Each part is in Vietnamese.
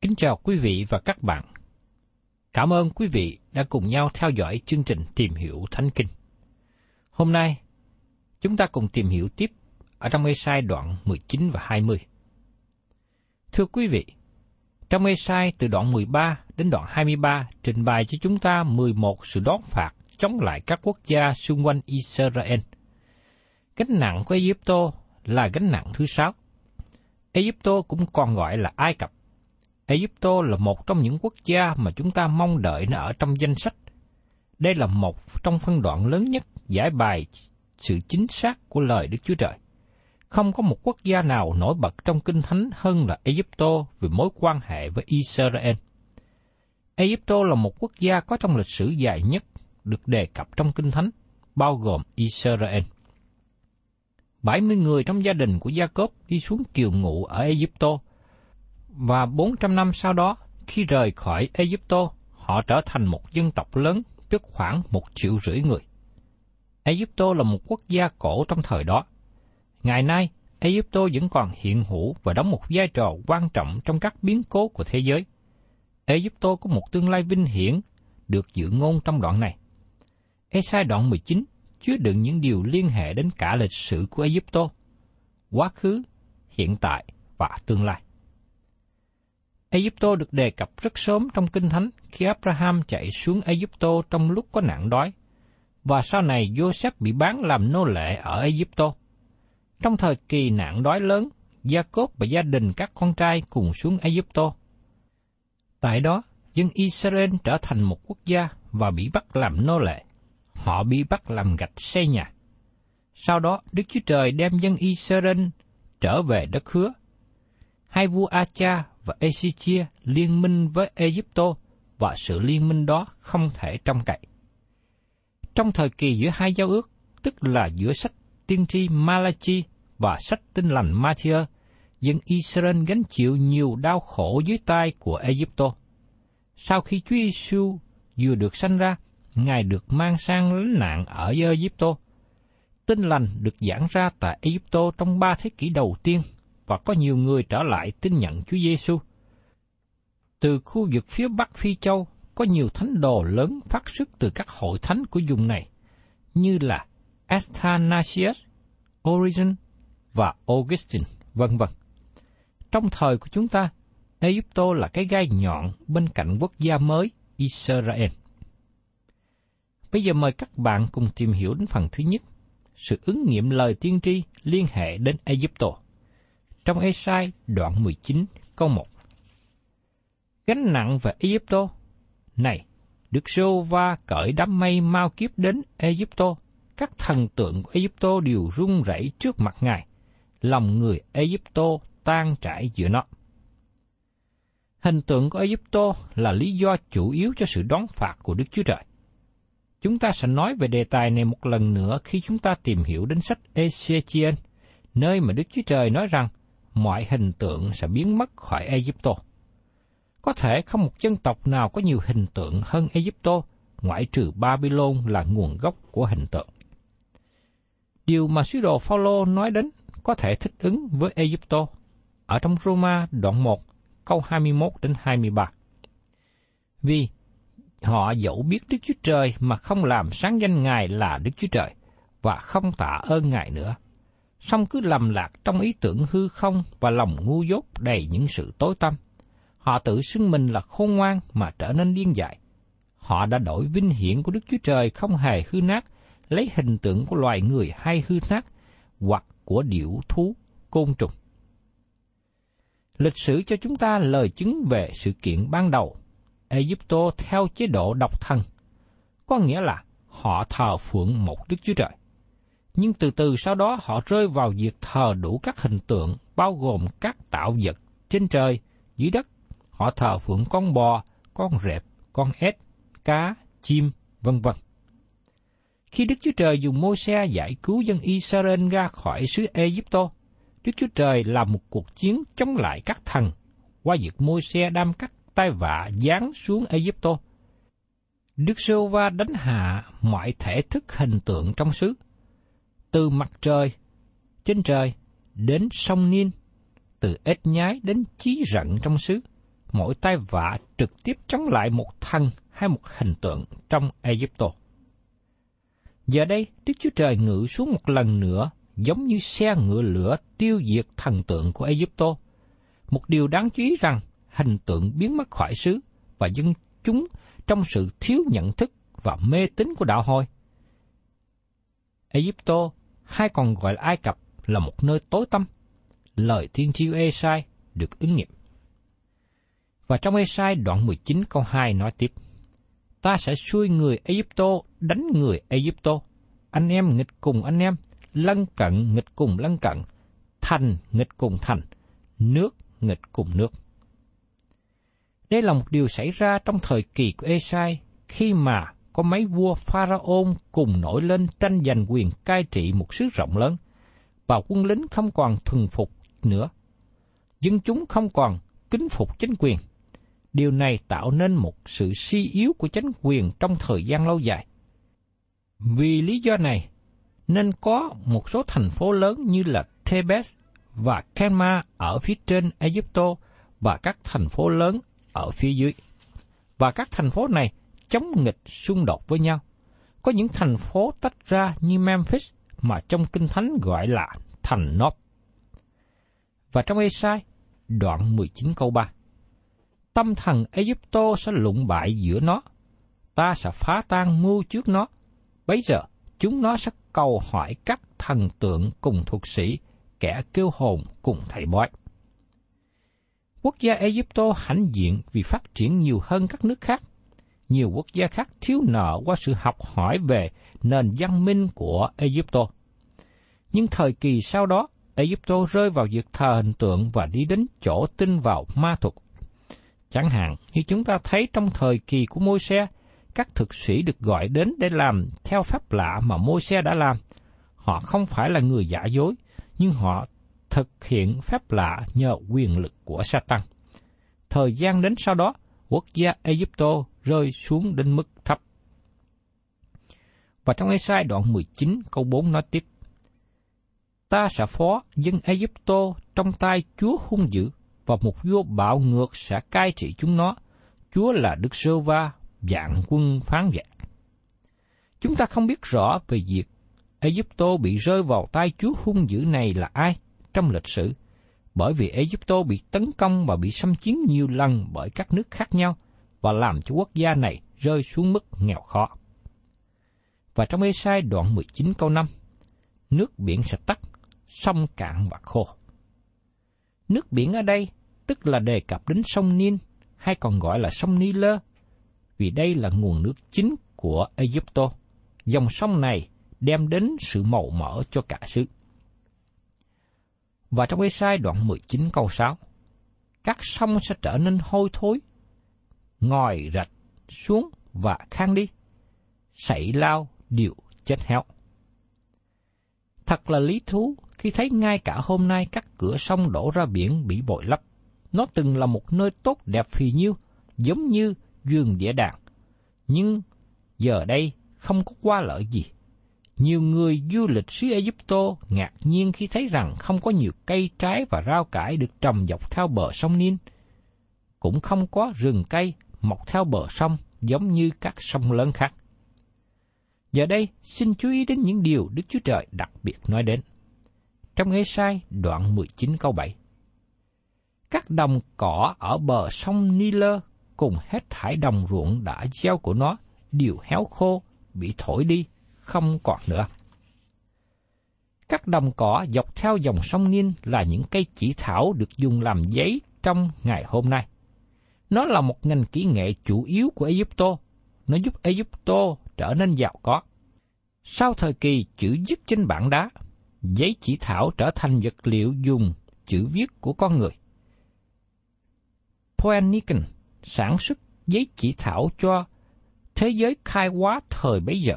Kính chào quý vị và các bạn. Cảm ơn quý vị đã cùng nhau theo dõi chương trình Tìm hiểu Thánh Kinh. Hôm nay, chúng ta cùng tìm hiểu tiếp ở trong Ê-sai đoạn 19 và 20. Thưa quý vị, trong Ê-sai từ đoạn 13 đến đoạn 23 trình bày cho chúng ta 11 sự đón phạt chống lại các quốc gia xung quanh Israel. Gánh nặng của Egypto là gánh nặng thứ sáu. Egypto cũng còn gọi là Ai Cập. Egypto là một trong những quốc gia mà chúng ta mong đợi nó ở trong danh sách. Đây là một trong phân đoạn lớn nhất giải bài sự chính xác của lời Đức Chúa Trời. Không có một quốc gia nào nổi bật trong Kinh Thánh hơn là Egypto về mối quan hệ với Israel. Egypto là một quốc gia có trong lịch sử dài nhất được đề cập trong Kinh Thánh, bao gồm Israel. 70 người trong gia đình của Gia-cốp đi xuống kiều ngụ ở Egypto, và 400 năm sau đó, khi rời khỏi Egypto, họ trở thành một dân tộc lớn, tức khoảng một triệu rưỡi người. Egypto là một quốc gia cổ trong thời đó. Ngày nay, Egypto vẫn còn hiện hữu và đóng một vai trò quan trọng trong các biến cố của thế giới. Egypto có một tương lai vinh hiển được dự ngôn trong đoạn này. Esai đoạn 19 chứa đựng những điều liên hệ đến cả lịch sử của Egypto, quá khứ, hiện tại và tương lai. Egypto được đề cập rất sớm trong Kinh Thánh khi Abraham chạy xuống Egypto trong lúc có nạn đói, và sau này Joseph bị bán làm nô lệ ở Egypto. Trong thời kỳ nạn đói lớn, Jacob và gia đình các con trai cùng xuống Egypto. Tại đó, dân Israel trở thành một quốc gia và bị bắt làm nô lệ. Họ bị bắt làm gạch xây nhà. Sau đó, Đức Chúa Trời đem dân Israel trở về đất hứa. Hai vua Acha và Esichia liên minh với Egypto và sự liên minh đó không thể trông cậy. Trong thời kỳ giữa hai giao ước, tức là giữa sách tiên tri Malachi và sách tinh lành Matthew, dân Israel gánh chịu nhiều đau khổ dưới tay của Egypto. Sau khi Chúa Giêsu vừa được sanh ra, Ngài được mang sang lánh nạn ở Egypto. Tinh lành được giảng ra tại Egypto trong ba thế kỷ đầu tiên và có nhiều người trở lại tin nhận Chúa Giêsu. Từ khu vực phía Bắc Phi Châu có nhiều thánh đồ lớn phát xuất từ các hội thánh của vùng này, như là Athanasius, Origen và Augustine, vân vân. Trong thời của chúng ta, Egypto là cái gai nhọn bên cạnh quốc gia mới Israel. Bây giờ mời các bạn cùng tìm hiểu đến phần thứ nhất, sự ứng nghiệm lời tiên tri liên hệ đến Egypto. Trong Esai đoạn 19 câu 1. Gánh nặng về Egypto. Này, Đức Sô Va cởi đám mây mau kiếp đến Egypto. Các thần tượng của Egypto đều run rẩy trước mặt Ngài. Lòng người Egypto tan trải giữa nó. Hình tượng của Egypto là lý do chủ yếu cho sự đón phạt của Đức Chúa Trời. Chúng ta sẽ nói về đề tài này một lần nữa khi chúng ta tìm hiểu đến sách Ezechiel, nơi mà Đức Chúa Trời nói rằng mọi hình tượng sẽ biến mất khỏi Egypto. Có thể không một dân tộc nào có nhiều hình tượng hơn Egypto, ngoại trừ Babylon là nguồn gốc của hình tượng. Điều mà sứ đồ Phaolô nói đến có thể thích ứng với Egypto ở trong Roma đoạn 1 câu 21 đến 23. Vì họ dẫu biết Đức Chúa Trời mà không làm sáng danh Ngài là Đức Chúa Trời và không tạ ơn Ngài nữa. Song cứ lầm lạc trong ý tưởng hư không và lòng ngu dốt đầy những sự tối tăm. Họ tự xưng mình là khôn ngoan mà trở nên điên dại. Họ đã đổi vinh hiển của Đức Chúa Trời không hề hư nát, lấy hình tượng của loài người hay hư nát, hoặc của điểu thú, côn trùng. Lịch sử cho chúng ta lời chứng về sự kiện ban đầu. Egypto theo chế độ độc thân, có nghĩa là họ thờ phượng một Đức Chúa Trời. Nhưng từ từ sau đó họ rơi vào việc thờ đủ các hình tượng, bao gồm các tạo vật trên trời, dưới đất. Họ thờ phượng con bò, con rệp, con ếch, cá, chim, vân vân. Khi Đức Chúa Trời dùng môi xe giải cứu dân Israel ra khỏi xứ Egypto, Đức Chúa Trời làm một cuộc chiến chống lại các thần qua việc môi xe đam cắt tai vạ giáng xuống Egypto. Đức Sô Va đánh hạ mọi thể thức hình tượng trong xứ, từ mặt trời, trên trời, đến sông Niên, từ ếch nhái đến chí rận trong xứ, mỗi tay vạ trực tiếp chống lại một thần hay một hình tượng trong Egypto. Giờ đây, Đức Chúa Trời ngự xuống một lần nữa giống như xe ngựa lửa tiêu diệt thần tượng của Egypto. Một điều đáng chú ý rằng hình tượng biến mất khỏi xứ và dân chúng trong sự thiếu nhận thức và mê tín của đạo hồi. Egypto hay còn gọi là Ai Cập là một nơi tối tăm. Lời tiên tri Esai được ứng nghiệm. Và trong Esai đoạn 19 câu 2 nói tiếp, Ta sẽ xuôi người Egypto đánh người Egypto, anh em nghịch cùng anh em, lân cận nghịch cùng lân cận, thành nghịch cùng thành, nước nghịch cùng nước. Đây là một điều xảy ra trong thời kỳ của Esai khi mà có mấy vua Pharaon cùng nổi lên tranh giành quyền cai trị một xứ rộng lớn, và quân lính không còn thuần phục nữa. Dân chúng không còn kính phục chính quyền. Điều này tạo nên một sự suy yếu của chính quyền trong thời gian lâu dài. Vì lý do này, nên có một số thành phố lớn như là Thebes và Kenma ở phía trên Egypto và các thành phố lớn ở phía dưới. Và các thành phố này chống nghịch xung đột với nhau. Có những thành phố tách ra như Memphis mà trong Kinh Thánh gọi là thành Nop. Và trong Esai, đoạn 19 câu 3. Tâm thần Egypto sẽ lụng bại giữa nó, ta sẽ phá tan mưu trước nó. Bấy giờ, chúng nó sẽ cầu hỏi các thần tượng cùng thuộc sĩ, kẻ kêu hồn cùng thầy bói. Quốc gia Egypto hãnh diện vì phát triển nhiều hơn các nước khác. Nhiều quốc gia khác thiếu nợ qua sự học hỏi về nền văn minh của Egypto. Nhưng thời kỳ sau đó, Egypto rơi vào việc thờ hình tượng và đi đến chỗ tin vào ma thuật. Chẳng hạn như chúng ta thấy trong thời kỳ của môi xe, các thực sĩ được gọi đến để làm theo pháp lạ mà môi xe đã làm. Họ không phải là người giả dối, nhưng họ thực hiện phép lạ nhờ quyền lực của Satan. Thời gian đến sau đó, quốc gia Egypto rơi xuống đến mức thấp. Và trong Ê-sai đoạn 19 câu 4 nói tiếp, Ta sẽ phó dân Egypto trong tay Chúa hung dữ, và một vua bạo ngược sẽ cai trị chúng nó. Chúa là Đức Sơ Va, dạng quân phán dạng. Chúng ta không biết rõ về việc Egypto bị rơi vào tay Chúa hung dữ này là ai trong lịch sử, bởi vì Egypto bị tấn công và bị xâm chiếm nhiều lần bởi các nước khác nhau và làm cho quốc gia này rơi xuống mức nghèo khó. Và trong Esai đoạn 19 câu 5, nước biển sẽ tắt, sông cạn và khô. Nước biển ở đây tức là đề cập đến sông Nin hay còn gọi là sông Nilơ vì đây là nguồn nước chính của Egypto. Dòng sông này đem đến sự màu mỡ cho cả xứ. Và trong Ê-sai đoạn 19 câu 6, các sông sẽ trở nên hôi thối, ngòi rạch xuống và khang đi, sảy lao điệu chết héo. Thật là lý thú khi thấy ngay cả hôm nay các cửa sông đổ ra biển bị bội lấp. Nó từng là một nơi tốt đẹp phì nhiêu, giống như vườn địa đàng. Nhưng giờ đây không có qua lợi gì. Nhiều người du lịch xứ Egypto ngạc nhiên khi thấy rằng không có nhiều cây trái và rau cải được trồng dọc theo bờ sông Nin. Cũng không có rừng cây mọc theo bờ sông giống như các sông lớn khác. Giờ đây, xin chú ý đến những điều Đức Chúa Trời đặc biệt nói đến. Trong Ê Sai đoạn 19 câu 7 Các đồng cỏ ở bờ sông Nile cùng hết thải đồng ruộng đã gieo của nó đều héo khô, bị thổi đi, không còn nữa. Các đồng cỏ dọc theo dòng sông Ninh là những cây chỉ thảo được dùng làm giấy trong ngày hôm nay. Nó là một ngành kỹ nghệ chủ yếu của Egypto. Nó giúp Egypto trở nên giàu có. Sau thời kỳ chữ viết trên bảng đá, giấy chỉ thảo trở thành vật liệu dùng chữ viết của con người. Poenican sản xuất giấy chỉ thảo cho thế giới khai hóa thời bấy giờ.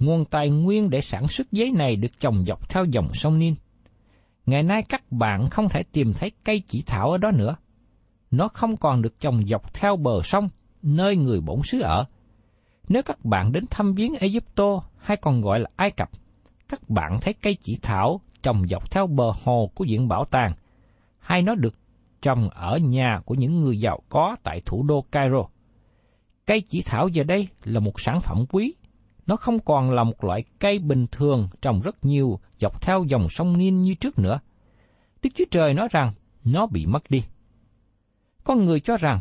Nguồn tài nguyên để sản xuất giấy này được trồng dọc theo dòng sông Nin. Ngày nay các bạn không thể tìm thấy cây chỉ thảo ở đó nữa. Nó không còn được trồng dọc theo bờ sông, nơi người bổn xứ ở. Nếu các bạn đến thăm viếng Egypto hay còn gọi là Ai Cập, các bạn thấy cây chỉ thảo trồng dọc theo bờ hồ của viện bảo tàng, hay nó được trồng ở nhà của những người giàu có tại thủ đô Cairo. Cây chỉ thảo giờ đây là một sản phẩm quý. Nó không còn là một loại cây bình thường trồng rất nhiều dọc theo dòng sông Nin như trước nữa. Đức Chúa Trời nói rằng nó bị mất đi. Có người cho rằng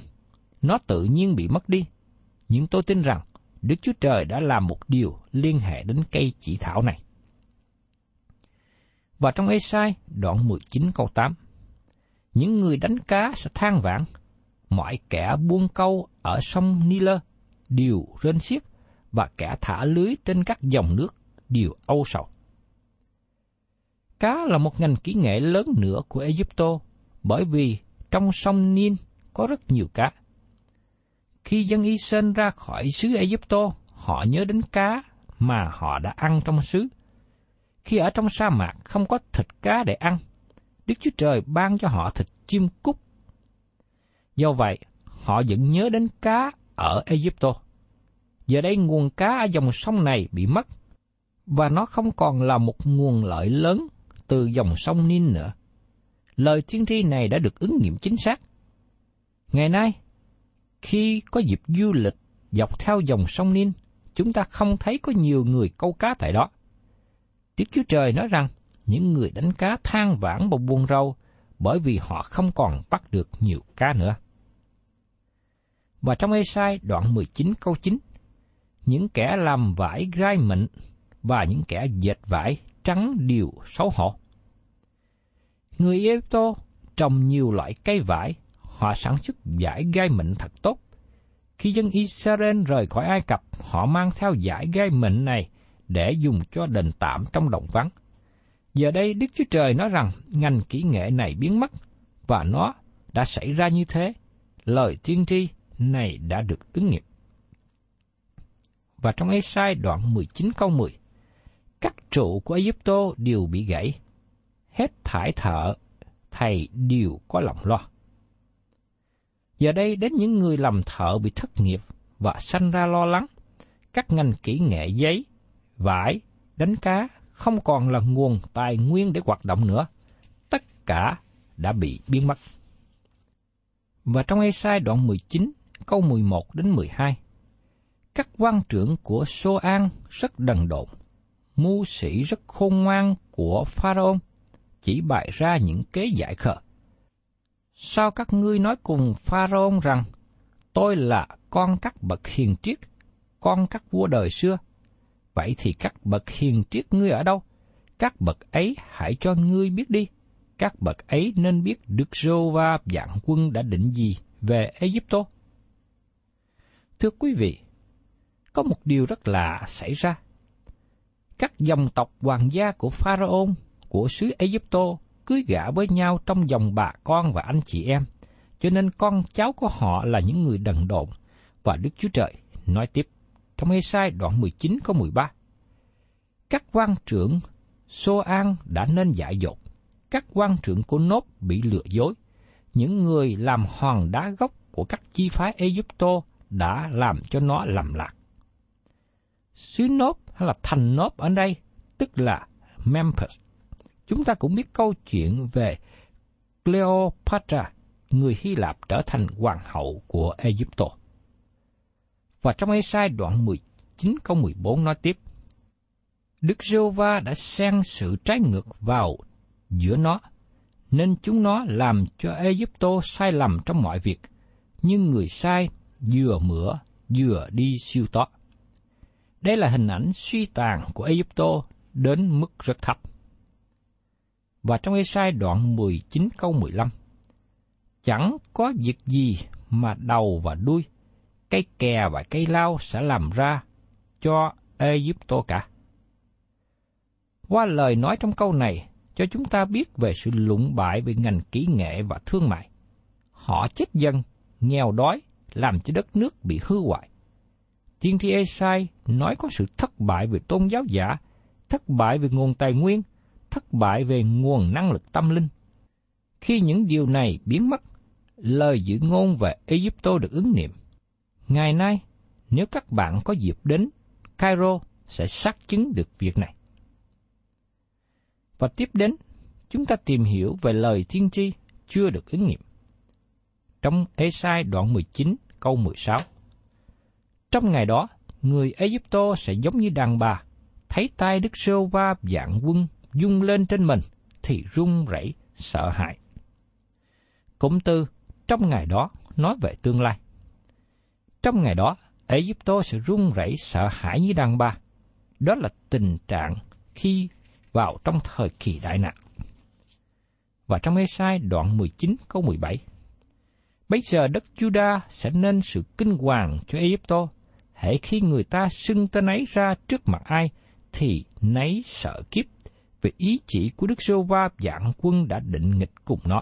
nó tự nhiên bị mất đi, nhưng tôi tin rằng Đức Chúa Trời đã làm một điều liên hệ đến cây chỉ thảo này. Và trong Ê-sai đoạn 19 câu 8, những người đánh cá sẽ than vãn, mọi kẻ buông câu ở sông Nile đều rên xiết và kẻ thả lưới trên các dòng nước đều âu sầu. Cá là một ngành kỹ nghệ lớn nữa của Egypto bởi vì trong sông Nin có rất nhiều cá. Khi dân Israel ra khỏi xứ Egypto, họ nhớ đến cá mà họ đã ăn trong xứ. Khi ở trong sa mạc không có thịt cá để ăn, Đức Chúa Trời ban cho họ thịt chim cút. Do vậy, họ vẫn nhớ đến cá ở Egypto. Giờ đây nguồn cá ở dòng sông này bị mất, và nó không còn là một nguồn lợi lớn từ dòng sông Nin nữa. Lời tiên tri này đã được ứng nghiệm chính xác. Ngày nay, khi có dịp du lịch dọc theo dòng sông Nin, chúng ta không thấy có nhiều người câu cá tại đó. Đức Chúa Trời nói rằng, những người đánh cá than vãn và buồn râu bởi vì họ không còn bắt được nhiều cá nữa. Và trong Ê-sai đoạn 19 câu 9, những kẻ làm vải gai mịn và những kẻ dệt vải trắng đều xấu hổ. Người Egypto trồng nhiều loại cây vải họ sản xuất vải gai mịn thật tốt. Khi dân Israel rời khỏi Ai Cập, họ mang theo vải gai mịn này để dùng cho đền tạm trong đồng vắng. Giờ đây Đức Chúa Trời nói rằng ngành kỹ nghệ này biến mất, và nó đã xảy ra như thế. Lời tiên tri này đã được ứng nghiệm. Và trong Ê-sai đoạn 19 câu 10, các trụ của Egypto đều bị gãy, hết thải thợ, thầy đều có lòng lo. Giờ đây đến những người làm thợ bị thất nghiệp và sanh ra lo lắng. Các ngành kỹ nghệ giấy, vải, đánh cá không còn là nguồn tài nguyên để hoạt động nữa. Tất cả đã bị biến mất. Và trong Ê-sai đoạn 19, câu 11 đến 12, các quan trưởng của Sô An rất đần độn, mưu sĩ rất khôn ngoan của Pharaoh, chỉ bày ra những kế giải khờ. Sao các ngươi nói cùng Pharaoh rằng, tôi là con các bậc hiền triết, con các vua đời xưa? Vậy thì các bậc hiền triết ngươi ở đâu? Các bậc ấy hãy cho ngươi biết đi. Các bậc ấy nên biết Đức Rô Va dạng quân đã định gì về Egypto. Thưa quý vị, có một điều rất lạ xảy ra. Các dòng tộc hoàng gia của pharaon của xứ Egypto cưới gả với nhau trong dòng bà con và anh chị em, cho nên con cháu của họ là những người đần độn. Và Đức Chúa Trời nói tiếp trong Ê-sai đoạn 19 câu 13. Các quan trưởng Sô An đã nên dại dột, các quan trưởng của Nốt bị lừa dối, những người làm hòn đá gốc của các chi phái Egypto đã làm cho nó lầm lạc. Xứ Nốt hay là thành Nốt ở đây tức là Memphis. Chúng ta cũng biết câu chuyện về Cleopatra, người Hy Lạp trở thành hoàng hậu của Egypto. Và trong Ê-sai đoạn 19 câu 14 nói tiếp, Đức giê va đã xen sự trái ngược vào giữa nó, nên chúng nó làm cho Egypto sai lầm trong mọi việc, nhưng người sai vừa mửa vừa đi siêu to. Đây là hình ảnh suy tàn của Ai Cập đến mức rất thấp. Và trong Ê-sai đoạn 19 câu 15, Chẳng có việc gì mà đầu và đuôi, cây kè và cây lao sẽ làm ra cho Egypto cả. Qua lời nói trong câu này, cho chúng ta biết về sự lụng bại về ngành kỹ nghệ và thương mại. Họ chết dân, nghèo đói, làm cho đất nước bị hư hoại. Tiên tri Esai nói có sự thất bại về tôn giáo giả, thất bại về nguồn tài nguyên, thất bại về nguồn năng lực tâm linh. Khi những điều này biến mất, lời dự ngôn về Egypto được ứng nghiệm. Ngày nay, nếu các bạn có dịp đến Cairo sẽ xác chứng được việc này. Và tiếp đến, chúng ta tìm hiểu về lời tiên tri chưa được ứng nghiệm. Trong Esai đoạn 19 câu 16 trong ngày đó, người Egypto sẽ giống như đàn bà, thấy tay Đức Sô Va dạng quân dung lên trên mình, thì run rẩy sợ hãi. Cụm từ trong ngày đó nói về tương lai. Trong ngày đó, Egypto sẽ run rẩy sợ hãi như đàn bà. Đó là tình trạng khi vào trong thời kỳ đại nạn. Và trong Ê-sai đoạn 19 câu 17, Bây giờ đất Juda sẽ nên sự kinh hoàng cho Egypto. Hễ khi người ta xưng tên ấy ra trước mặt ai, thì nấy sợ kiếp vì ý chỉ của Đức Sô Va dạng quân đã định nghịch cùng nó.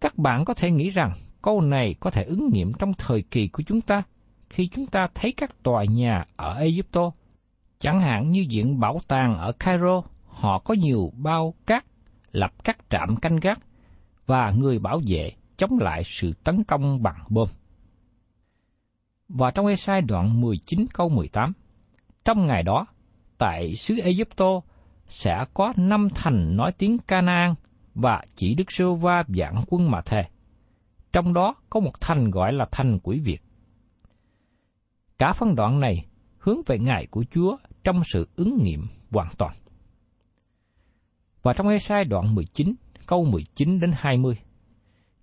Các bạn có thể nghĩ rằng câu này có thể ứng nghiệm trong thời kỳ của chúng ta khi chúng ta thấy các tòa nhà ở Egypto Chẳng hạn như viện bảo tàng ở Cairo, họ có nhiều bao cát, lập các trạm canh gác và người bảo vệ chống lại sự tấn công bằng bom. Và trong Ê-sai đoạn 19 câu 18, trong ngày đó, tại xứ Egypto sẽ có năm thành nói tiếng Canaan và chỉ Đức Sơ Va dạng quân mà thề. Trong đó có một thành gọi là thành quỷ Việt. Cả phân đoạn này hướng về ngày của Chúa trong sự ứng nghiệm hoàn toàn. Và trong Ê-sai đoạn 19, câu 19 đến 20,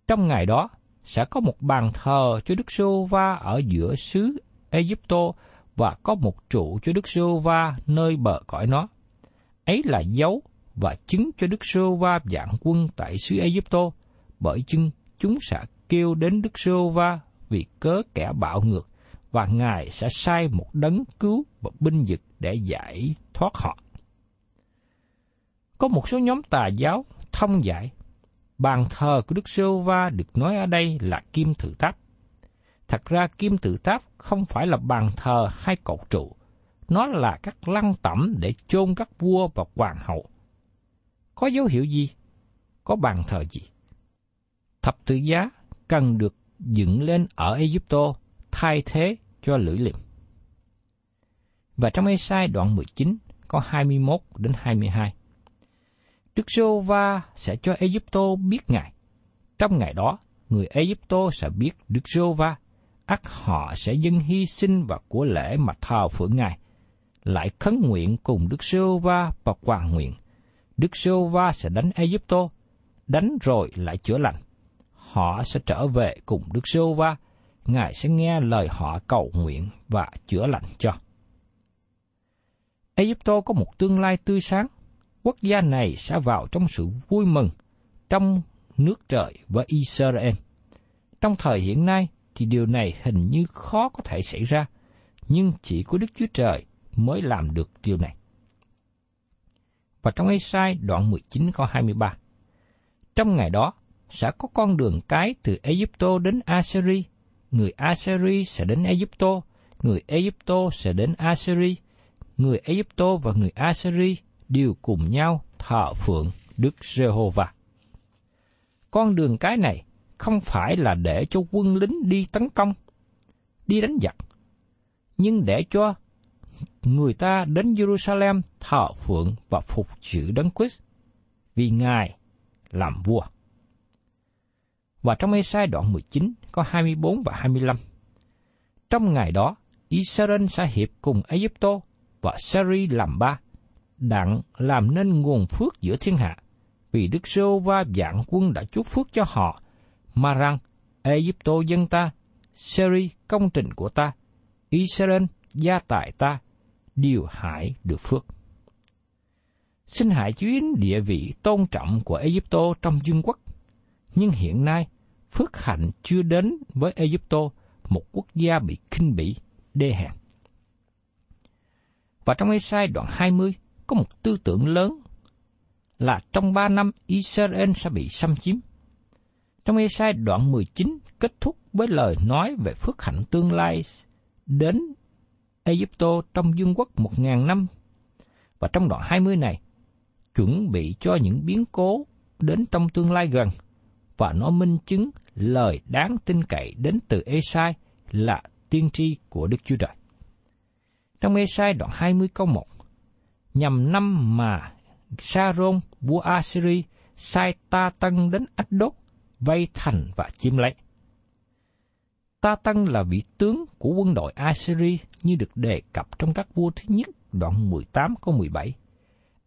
trong ngày đó sẽ có một bàn thờ cho Đức Sô Va ở giữa xứ Egypto và có một trụ cho Đức Sô Va nơi bờ cõi nó. Ấy là dấu và chứng cho Đức Sô Va dạng quân tại xứ Egypto, bởi chưng chúng sẽ kêu đến Đức Sô Va vì cớ kẻ bạo ngược và Ngài sẽ sai một đấng cứu và binh dực để giải thoát họ. Có một số nhóm tà giáo thông giải, bàn thờ của Đức Sơ Va được nói ở đây là kim tự tháp. Thật ra kim tự tháp không phải là bàn thờ hay cột trụ, nó là các lăng tẩm để chôn các vua và hoàng hậu. Có dấu hiệu gì? Có bàn thờ gì? Thập tự giá cần được dựng lên ở Egypto thay thế cho lưỡi liềm. Và trong Esai đoạn 19 có 21 đến 22. Đức giô va sẽ cho Egypto biết Ngài. Trong ngày đó, người Egypto sẽ biết Đức giô va ắt họ sẽ dâng hy sinh và của lễ mà thờ phượng Ngài, lại khấn nguyện cùng Đức giô va và hoàng nguyện. Đức giê va sẽ đánh Egypto, đánh rồi lại chữa lành. Họ sẽ trở về cùng Đức giê va Ngài sẽ nghe lời họ cầu nguyện và chữa lành cho. Egypto có một tương lai tươi sáng. Quốc gia này sẽ vào trong sự vui mừng trong nước trời và Israel. Trong thời hiện nay thì điều này hình như khó có thể xảy ra, nhưng chỉ có Đức Chúa Trời mới làm được điều này. Và trong Ê-sai đoạn 19 câu 23, Trong ngày đó, sẽ có con đường cái từ Egypto đến Assyri, người Assyri sẽ đến Egypto, người Egypto sẽ đến Assyri, người Egypto và người Assyri đều cùng nhau thờ phượng Đức Giê-hô-va. Con đường cái này không phải là để cho quân lính đi tấn công, đi đánh giặc, nhưng để cho người ta đến Jerusalem thờ phượng và phục sự Đấng Christ vì Ngài làm vua. Và trong Ê-sai đoạn 19 có 24 và 25. Trong ngày đó, Israel sẽ hiệp cùng Ai Cập và Syria làm ba, đặng làm nên nguồn phước giữa thiên hạ, vì Đức Sô va dạng quân đã chúc phước cho họ, mà rằng Egypto dân ta, Seri công trình của ta, Israel gia tài ta, đều hại được phước. Xin hãy chú ý địa vị tôn trọng của Egypto trong dương quốc. Nhưng hiện nay, phước hạnh chưa đến với Egypto, một quốc gia bị khinh bỉ, đê hèn. Và trong Ê-sai đoạn 20 có một tư tưởng lớn là trong ba năm Israel sẽ bị xâm chiếm. Trong Esai đoạn 19 kết thúc với lời nói về phước hạnh tương lai đến Egypto trong dương quốc một ngàn năm. Và trong đoạn 20 này, chuẩn bị cho những biến cố đến trong tương lai gần, và nó minh chứng lời đáng tin cậy đến từ Esai là tiên tri của Đức Chúa Trời. Trong Esai đoạn 20 câu 1, nhằm năm mà Sa-rôn vua Assyri sai Ta Tân đến Ách Đốt, vây thành và chiếm lấy. Ta Tân là vị tướng của quân đội Assyri như được đề cập trong các vua thứ nhất đoạn 18 câu 17.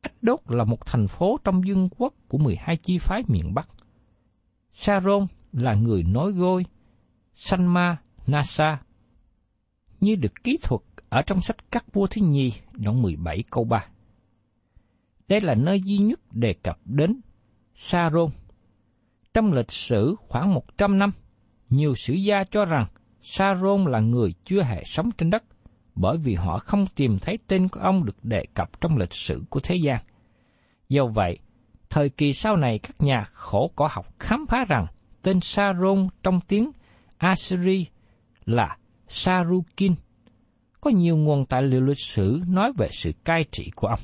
Ách Đốt là một thành phố trong dương quốc của 12 chi phái miền Bắc. Sa-rôn là người nói gôi, Sanma, Nasa, như được kỹ thuật ở trong sách các vua thứ nhì đoạn 17 câu 3. Đây là nơi duy nhất đề cập đến Saron. Trong lịch sử khoảng 100 năm, nhiều sử gia cho rằng Saron là người chưa hề sống trên đất, bởi vì họ không tìm thấy tên của ông được đề cập trong lịch sử của thế gian. Do vậy, thời kỳ sau này các nhà khổ cỏ học khám phá rằng tên Saron trong tiếng Assyri là Sarukin. Có nhiều nguồn tài liệu lịch sử nói về sự cai trị của ông.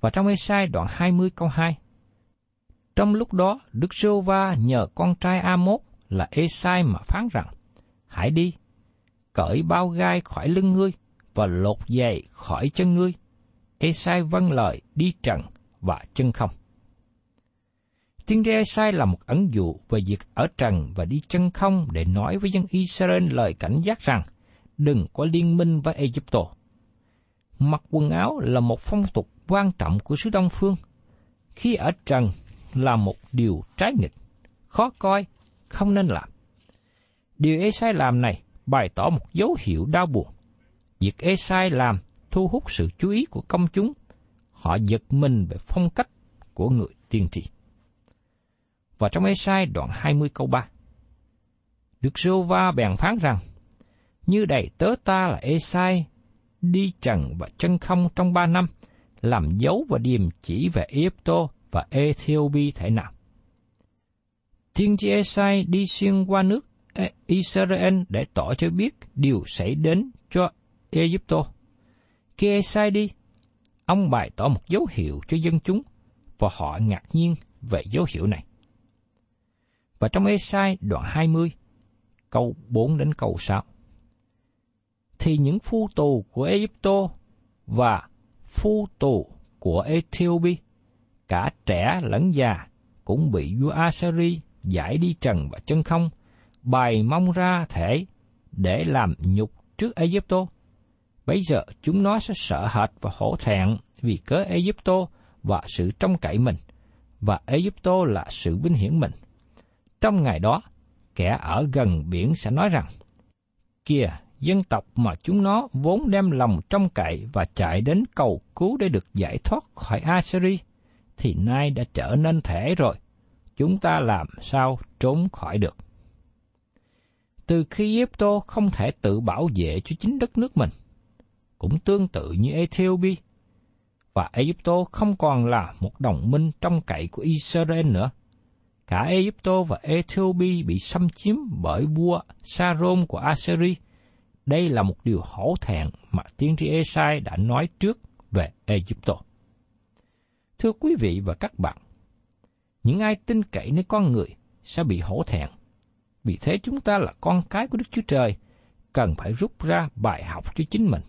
Và trong Ê-sai đoạn 20 câu 2, Trong lúc đó, Đức Sô Va nhờ con trai A-mốt là Ê-sai mà phán rằng, Hãy đi, cởi bao gai khỏi lưng ngươi và lột giày khỏi chân ngươi. Ê-sai vâng lời đi trần và chân không. Tiên tri sai là một ẩn dụ về việc ở trần và đi chân không để nói với dân Israel lời cảnh giác rằng đừng có liên minh với Egypto. Mặc quần áo là một phong tục quan trọng của xứ Đông Phương. Khi ở trần là một điều trái nghịch, khó coi, không nên làm. Điều Esai làm này bày tỏ một dấu hiệu đau buồn. Việc Esai làm thu hút sự chú ý của công chúng. Họ giật mình về phong cách của người tiên tri và trong Ê-sai đoạn 20 câu 3. Đức Rô Va bèn phán rằng, như đầy tớ ta là Ê-sai, đi trần và chân không trong ba năm, làm dấu và điềm chỉ về Egypto và Ethiopia thể nào. Tiên tri Esai đi xuyên qua nước Israel để tỏ cho biết điều xảy đến cho Egypto. Khi Esai đi, ông bày tỏ một dấu hiệu cho dân chúng và họ ngạc nhiên về dấu hiệu này. Và trong Esai đoạn 20, câu 4 đến câu 6. Thì những phu tù của Egypto và phu tù của Ethiopia, cả trẻ lẫn già, cũng bị vua Assyri giải đi trần và chân không, bày mong ra thể để làm nhục trước Egypto. Bây giờ chúng nó sẽ sợ hệt và hổ thẹn vì cớ Egypto và sự trông cậy mình, và Egypto là sự vinh hiển mình. Trong ngày đó, kẻ ở gần biển sẽ nói rằng, Kìa, dân tộc mà chúng nó vốn đem lòng trong cậy và chạy đến cầu cứu để được giải thoát khỏi Assyri, thì nay đã trở nên thể rồi. Chúng ta làm sao trốn khỏi được? Từ khi Egypto không thể tự bảo vệ cho chính đất nước mình, cũng tương tự như Ethiopia, và Egypto không còn là một đồng minh trong cậy của Israel nữa. Cả Egypto và Ethiopia bị xâm chiếm bởi vua Sarom của Assyria. Đây là một điều hổ thẹn mà tiên tri Esai đã nói trước về Egypto. Thưa quý vị và các bạn, những ai tin cậy nơi con người sẽ bị hổ thẹn. Vì thế chúng ta là con cái của Đức Chúa Trời, cần phải rút ra bài học cho chính mình,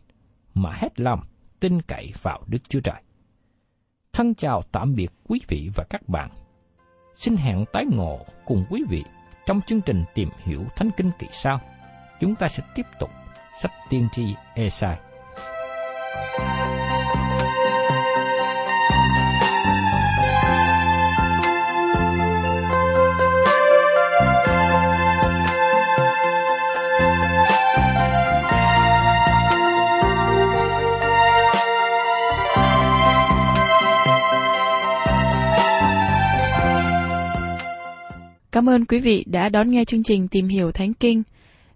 mà hết lòng tin cậy vào Đức Chúa Trời. Thân chào tạm biệt quý vị và các bạn. Xin hẹn tái ngộ cùng quý vị trong chương trình tìm hiểu Thánh Kinh kỳ sau. Chúng ta sẽ tiếp tục sách tiên tri Esai. Cảm ơn quý vị đã đón nghe chương trình Tìm hiểu Thánh Kinh.